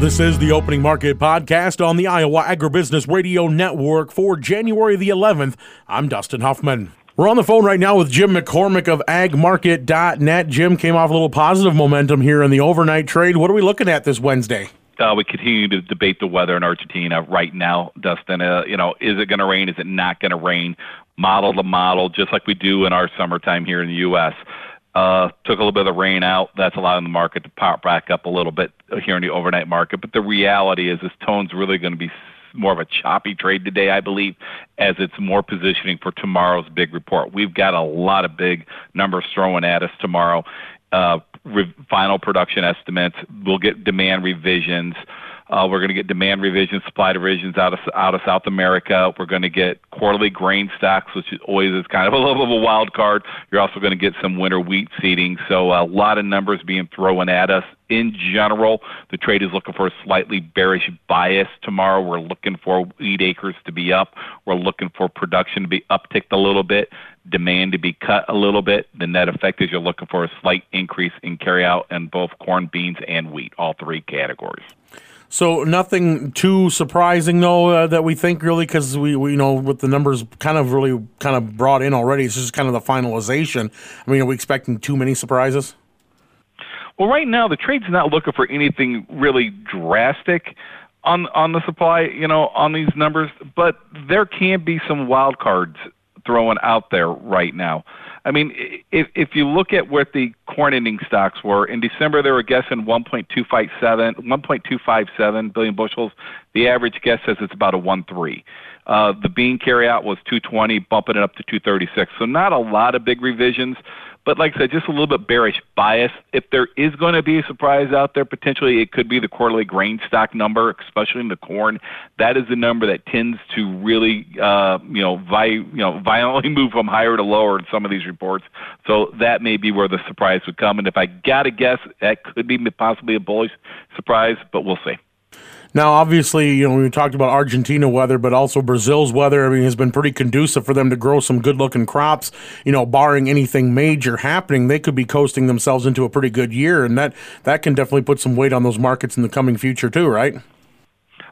This is the Opening Market Podcast on the Iowa Agribusiness Radio Network for January the 11th. I'm Dustin Huffman. We're on the phone right now with Jim McCormick of agmarket.net. Jim came off a little positive momentum here in the overnight trade. What are we looking at this Wednesday? Uh, we continue to debate the weather in Argentina right now, Dustin. Uh, you know, is it going to rain? Is it not going to rain? Model to model, just like we do in our summertime here in the U.S. Uh, took a little bit of rain out. That's allowing the market to pop back up a little bit here in the overnight market. But the reality is, this tone's really going to be more of a choppy trade today, I believe, as it's more positioning for tomorrow's big report. We've got a lot of big numbers throwing at us tomorrow. Uh, final production estimates. We'll get demand revisions. Uh, we're going to get demand revisions, supply revisions out of out of South America. We're going to get quarterly grain stocks, which always is kind of a little bit of a wild card. You're also going to get some winter wheat seeding. So a lot of numbers being thrown at us. In general, the trade is looking for a slightly bearish bias tomorrow. We're looking for wheat acres to be up. We're looking for production to be upticked a little bit, demand to be cut a little bit. The net effect is you're looking for a slight increase in carryout in both corn, beans, and wheat, all three categories. So nothing too surprising though uh, that we think really because we, we you know with the numbers kind of really kind of brought in already. It's just kind of the finalization. I mean, are we expecting too many surprises? Well, right now the trade's not looking for anything really drastic on on the supply, you know, on these numbers, but there can be some wild cards thrown out there right now. I mean, if if you look at what the corn ending stocks were in December, they were guessing 1.257 1.257 billion bushels. The average guess says it's about a 1.3. Uh, the bean carryout was 220, bumping it up to 236. So not a lot of big revisions. But like I said, just a little bit bearish bias. If there is going to be a surprise out there, potentially it could be the quarterly grain stock number, especially in the corn. That is the number that tends to really, uh, you know, vi- you know, violently move from higher to lower in some of these reports. So that may be where the surprise would come. And if I got to guess, that could be possibly a bullish surprise, but we'll see. Now, obviously, you know, we talked about Argentina weather, but also Brazil's weather. I mean, has been pretty conducive for them to grow some good looking crops. You know, barring anything major happening, they could be coasting themselves into a pretty good year. And that, that can definitely put some weight on those markets in the coming future, too, right?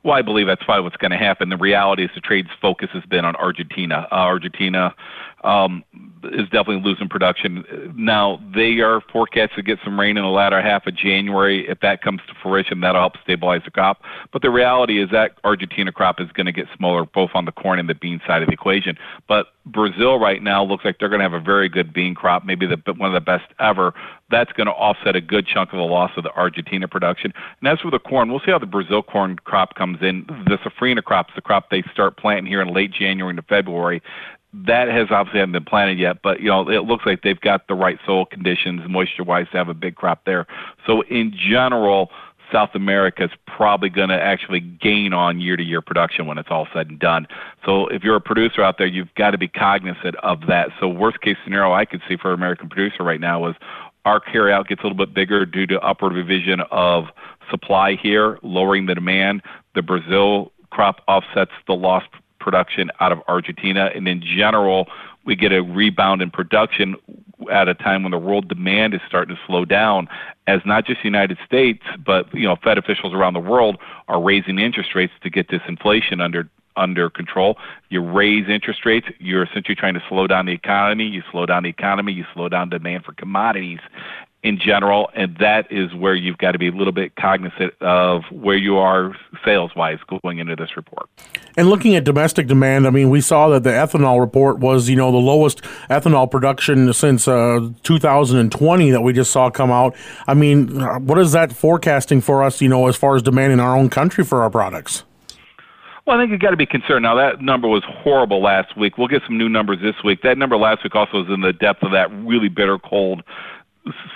Well, I believe that's probably what's going to happen. The reality is the trade's focus has been on Argentina. Uh, Argentina um, is definitely losing production. Now, they are forecast to get some rain in the latter half of January. If that comes to fruition, that'll help stabilize the crop. But the reality is that Argentina crop is going to get smaller both on the corn and the bean side of the equation. But Brazil right now looks like they're going to have a very good bean crop, maybe the, one of the best ever. That's going to offset a good chunk of the loss of the Argentina production. And as for the corn, we'll see how the Brazil corn crop comes in. The safrinha crop is the crop they start planting here in late January into February that has obviously haven't been planted yet, but you know it looks like they've got the right soil conditions, moisture-wise, to have a big crop there. So in general, South America is probably going to actually gain on year-to-year production when it's all said and done. So if you're a producer out there, you've got to be cognizant of that. So worst-case scenario I could see for an American producer right now is our carryout gets a little bit bigger due to upward revision of supply here, lowering the demand. The Brazil crop offsets the lost production out of Argentina. And in general, we get a rebound in production at a time when the world demand is starting to slow down as not just the United States, but you know, Fed officials around the world are raising interest rates to get this inflation under under control. You raise interest rates, you're essentially trying to slow down the economy. You slow down the economy, you slow down demand for commodities in general, and that is where you've got to be a little bit cognizant of where you are sales wise going into this report. And looking at domestic demand, I mean, we saw that the ethanol report was, you know, the lowest ethanol production since uh, 2020 that we just saw come out. I mean, what is that forecasting for us, you know, as far as demand in our own country for our products? Well, I think you've got to be concerned. Now, that number was horrible last week. We'll get some new numbers this week. That number last week also was in the depth of that really bitter cold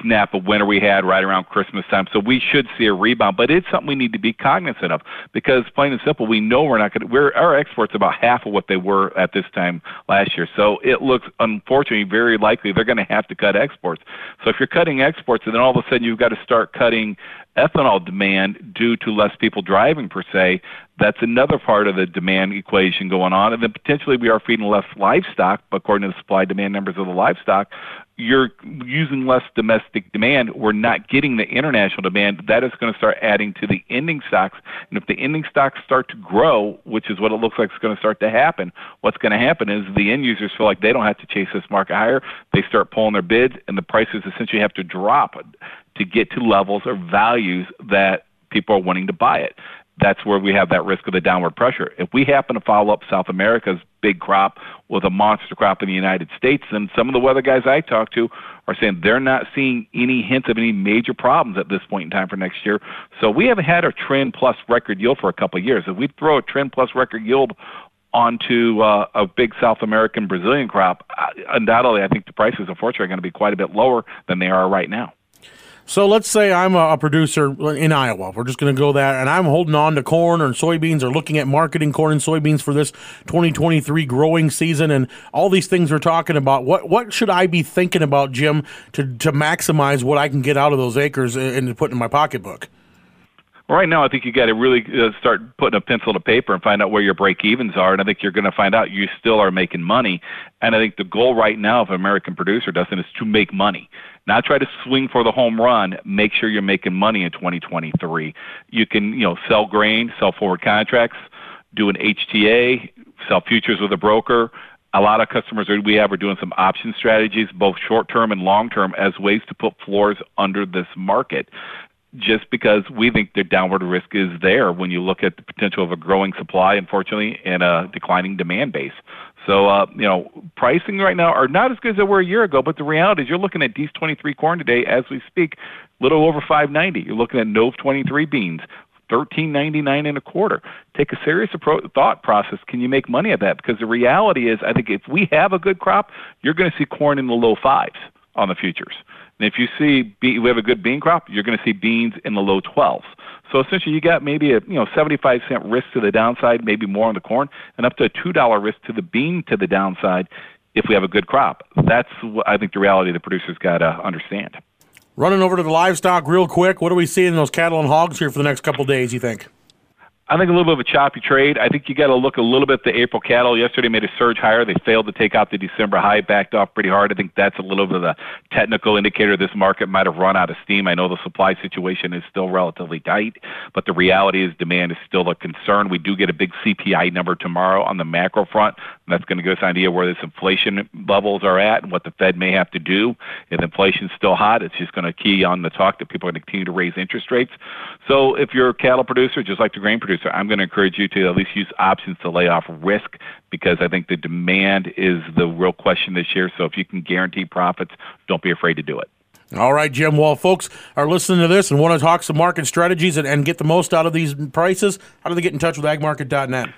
snap of winter we had right around Christmas time. So we should see a rebound, but it's something we need to be cognizant of because plain and simple, we know we're not going to, we're, our exports about half of what they were at this time last year. So it looks unfortunately very likely they're going to have to cut exports. So if you're cutting exports and then all of a sudden you've got to start cutting ethanol demand due to less people driving per se. That's another part of the demand equation going on. And then potentially we are feeding less livestock, according to the supply demand numbers of the livestock. You're using less domestic demand. We're not getting the international demand. That is going to start adding to the ending stocks. And if the ending stocks start to grow, which is what it looks like is going to start to happen, what's going to happen is the end users feel like they don't have to chase this market higher. They start pulling their bids, and the prices essentially have to drop to get to levels or values that people are wanting to buy it. That's where we have that risk of the downward pressure. If we happen to follow up South America's big crop with a monster crop in the United States, then some of the weather guys I talk to are saying they're not seeing any hints of any major problems at this point in time for next year. So we haven't had a trend plus record yield for a couple of years. If we throw a trend plus record yield onto uh, a big South American Brazilian crop, undoubtedly I think the prices unfortunately are going to be quite a bit lower than they are right now. So let's say I'm a, producer in Iowa. We're just going to go there, and I'm holding on to corn or soybeans or looking at marketing corn and soybeans for this 2023 growing season and all these things we're talking about. What what should I be thinking about, Jim, to to maximize what I can get out of those acres uh, and to put in my pocketbook? Right now, I think you got to really uh, start putting a pencil to paper and find out where your break evens are. And I think you're going to find out you still are making money. And I think the goal right now of an American producer, Dustin, is to make money. Not try to swing for the home run. Make sure you're making money in 2023. You can, you know, sell grain, sell forward contracts, do an HTA, sell futures with a broker. A lot of customers we have are doing some option strategies, both short term and long term, as ways to put floors under this market just because we think the downward risk is there when you look at the potential of a growing supply, unfortunately, and a declining demand base. So, uh, you know, pricing right now are not as good as they were a year ago, but the reality is you're looking at D's 23 corn today as we speak, little over 590. You're looking at Nove 23 beans, 13.99 and a quarter. Take a serious appro- thought process. Can you make money at that? Because the reality is, I think if we have a good crop, you're going to see corn in the low fives on the futures. And if you see we have a good bean crop, you're going to see beans in the low 12s. So essentially, you got maybe a you know 75 cent risk to the downside, maybe more on the corn, and up to a two dollar risk to the bean to the downside if we have a good crop. That's what I think the reality the producers got to understand. Running over to the livestock real quick. What are we seeing in those cattle and hogs here for the next couple days? You think? I think a little bit of a choppy trade. I think you got to look a little bit at the April cattle. Yesterday made a surge higher. They failed to take out the December high, backed off pretty hard. I think that's a little bit of the technical indicator this market might have run out of steam. I know the supply situation is still relatively tight, but the reality is demand is still a concern. We do get a big CPI number tomorrow on the macro front. That's going to give us an idea where this inflation levels are at and what the Fed may have to do. If inflation's still hot, it's just going to key on the talk that people are going to continue to raise interest rates. So if you're a cattle producer, just like the grain producer, I'm going to encourage you to at least use options to lay off risk because I think the demand is the real question this year. So if you can guarantee profits, don't be afraid to do it. All right, Jim. Well, folks are listening to this and want to talk some market strategies and, and get the most out of these prices. How do they get in touch with agmarket.net?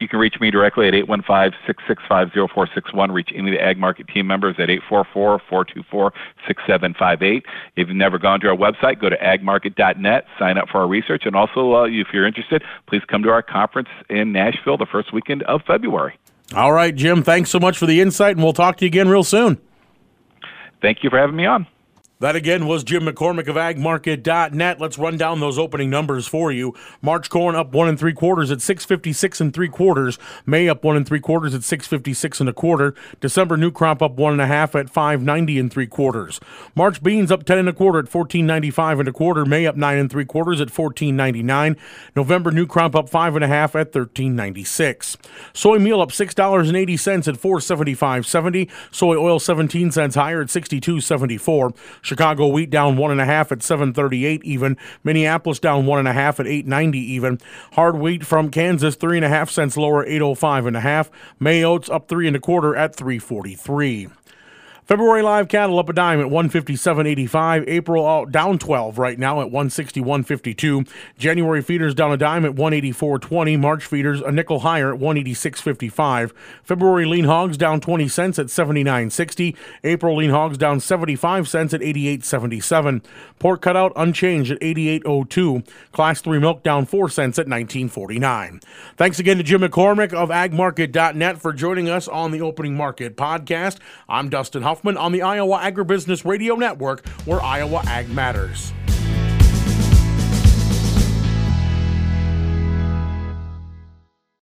You can reach me directly at 815-665-0461. Reach any of the Ag Market team members at 844-424-6758. If you've never gone to our website, go to agmarket.net, sign up for our research, and also, uh, if you're interested, please come to our conference in Nashville the first weekend of February. All right, Jim. Thanks so much for the insight, and we'll talk to you again real soon. Thank you for having me on. That again was Jim McCormick of agmarket.net. Let's run down those opening numbers for you. March corn up one and three quarters at 656 and three quarters. May up one and three quarters at 656 and a quarter. December new crop up one and a half at 590 and three quarters. March beans up 10 and a quarter at 1495 and a quarter. May up nine and three quarters at 1499. November new crop up five and a half at 1396. Soy meal up six dollars and eighty cents at 475.70. Soy oil 17 cents higher at 62.74. Chicago wheat down one and a half at 738 even. Minneapolis down one and a half at 890 even. Hard wheat from Kansas three and a half cents lower 805 and a half. May oats up three and a quarter at 343. February live cattle up a dime at 157.85. April uh, down 12 right now at 161.52. January feeders down a dime at 184.20. March feeders a nickel higher at 186.55. February lean hogs down 20 cents at 79.60. April lean hogs down 75 cents at 88.77. Pork cutout unchanged at 88.02. Class 3 milk down 4 cents at 19.49. Thanks again to Jim McCormick of agmarket.net for joining us on the opening market podcast. I'm Dustin Huff on the Iowa Agribusiness Radio Network, where Iowa Ag matters.